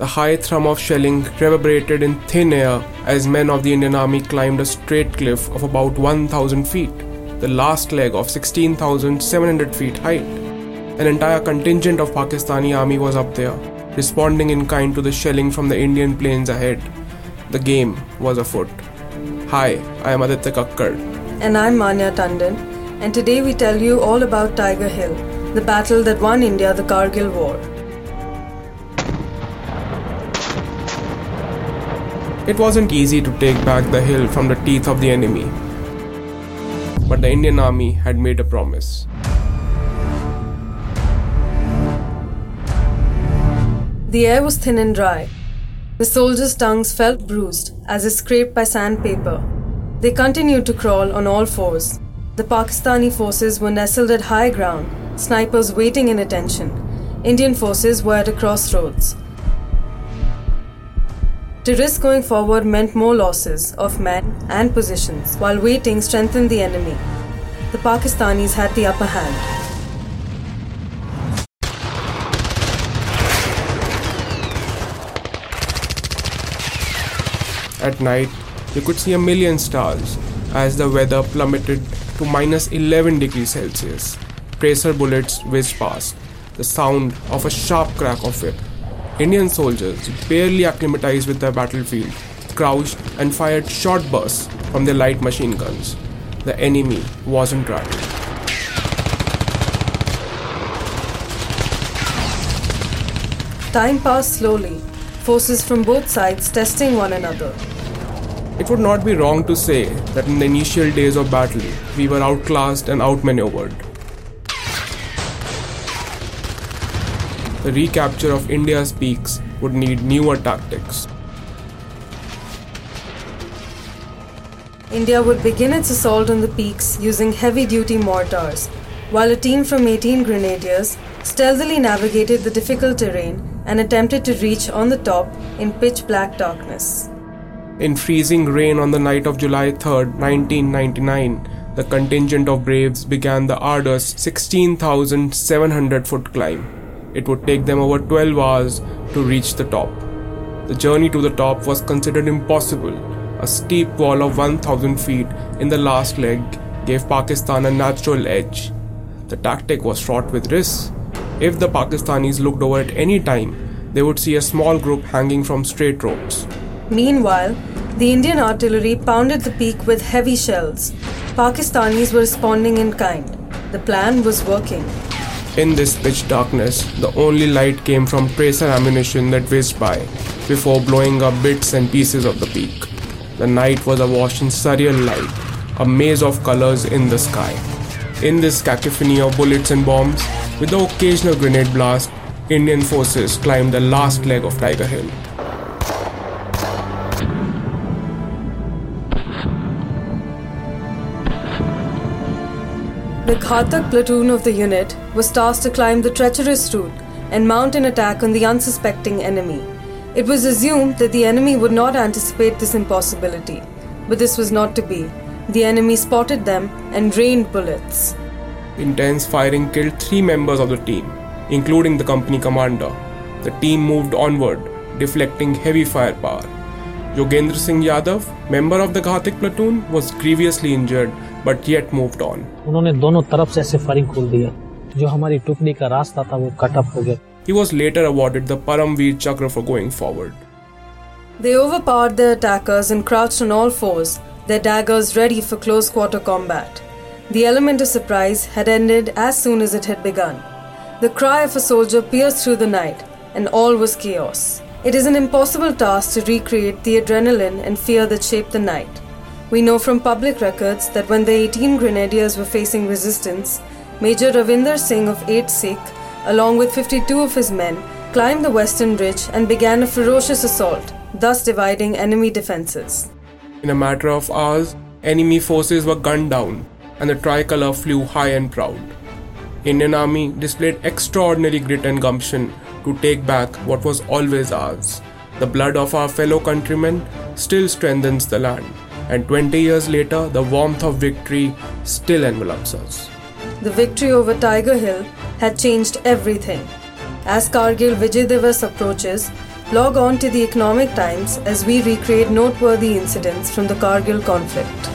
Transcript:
The high thrum of shelling reverberated in thin air as men of the Indian Army climbed a straight cliff of about 1,000 feet, the last leg of 16,700 feet height. An entire contingent of Pakistani army was up there, responding in kind to the shelling from the Indian plains ahead. The game was afoot. Hi, I am Aditya Kakkar. And I'm Manya Tandon, and today we tell you all about Tiger Hill, the battle that won India the Kargil War. It wasn't easy to take back the hill from the teeth of the enemy, but the Indian army had made a promise. The air was thin and dry, the soldiers' tongues felt bruised as if scraped by sandpaper. They continued to crawl on all fours. The Pakistani forces were nestled at high ground, snipers waiting in attention. Indian forces were at a crossroads. To risk going forward meant more losses of men and positions, while waiting strengthened the enemy. The Pakistanis had the upper hand. At night, you could see a million stars as the weather plummeted to minus 11 degrees Celsius. Tracer bullets whizzed past, the sound of a sharp crack of whip. Indian soldiers, barely acclimatized with the battlefield, crouched and fired short bursts from their light machine guns. The enemy wasn't ready. Time passed slowly, forces from both sides testing one another. It would not be wrong to say that in the initial days of battle, we were outclassed and outmaneuvered. The recapture of India's peaks would need newer tactics. India would begin its assault on the peaks using heavy duty mortars, while a team from 18 grenadiers stealthily navigated the difficult terrain and attempted to reach on the top in pitch black darkness. In freezing rain on the night of July 3, 1999, the contingent of Braves began the arduous 16,700 foot climb. It would take them over 12 hours to reach the top. The journey to the top was considered impossible. A steep wall of 1,000 feet in the last leg gave Pakistan a natural edge. The tactic was fraught with risks. If the Pakistanis looked over at any time, they would see a small group hanging from straight ropes. Meanwhile, the Indian artillery pounded the peak with heavy shells. Pakistanis were responding in kind. The plan was working. In this pitch darkness, the only light came from tracer ammunition that whizzed by before blowing up bits and pieces of the peak. The night was awash in surreal light, a maze of colors in the sky. In this cacophony of bullets and bombs, with the occasional grenade blast, Indian forces climbed the last leg of Tiger Hill. The Ghatak platoon of the unit was tasked to climb the treacherous route and mount an attack on the unsuspecting enemy. It was assumed that the enemy would not anticipate this impossibility, but this was not to be. The enemy spotted them and rained bullets. Intense firing killed three members of the team, including the company commander. The team moved onward, deflecting heavy firepower. Yogendra Singh Yadav, member of the Ghatak platoon, was grievously injured but yet moved on. उन्होंने दोनों तरफ से खोल दिया जो हमारी का रास्ता था वो कट हो गया. He was later awarded the Paramveer Chakra for going forward. They overpowered their attackers and crouched on all fours, their daggers ready for close quarter combat. The element of surprise had ended as soon as it had begun. The cry of a soldier pierced through the night, and all was chaos. It is an impossible task to recreate the adrenaline and fear that shaped the night. We know from public records that when the 18 grenadiers were facing resistance, Major Ravinder Singh of 8 Sikh, along with 52 of his men, climbed the western ridge and began a ferocious assault, thus dividing enemy defenses. In a matter of hours, enemy forces were gunned down and the tricolour flew high and proud. Indian Army displayed extraordinary grit and gumption to take back what was always ours. The blood of our fellow countrymen still strengthens the land and 20 years later, the warmth of victory still envelops us. The victory over Tiger Hill had changed everything. As Kargil Vijay approaches, Log on to the Economic Times as we recreate noteworthy incidents from the Kargil conflict.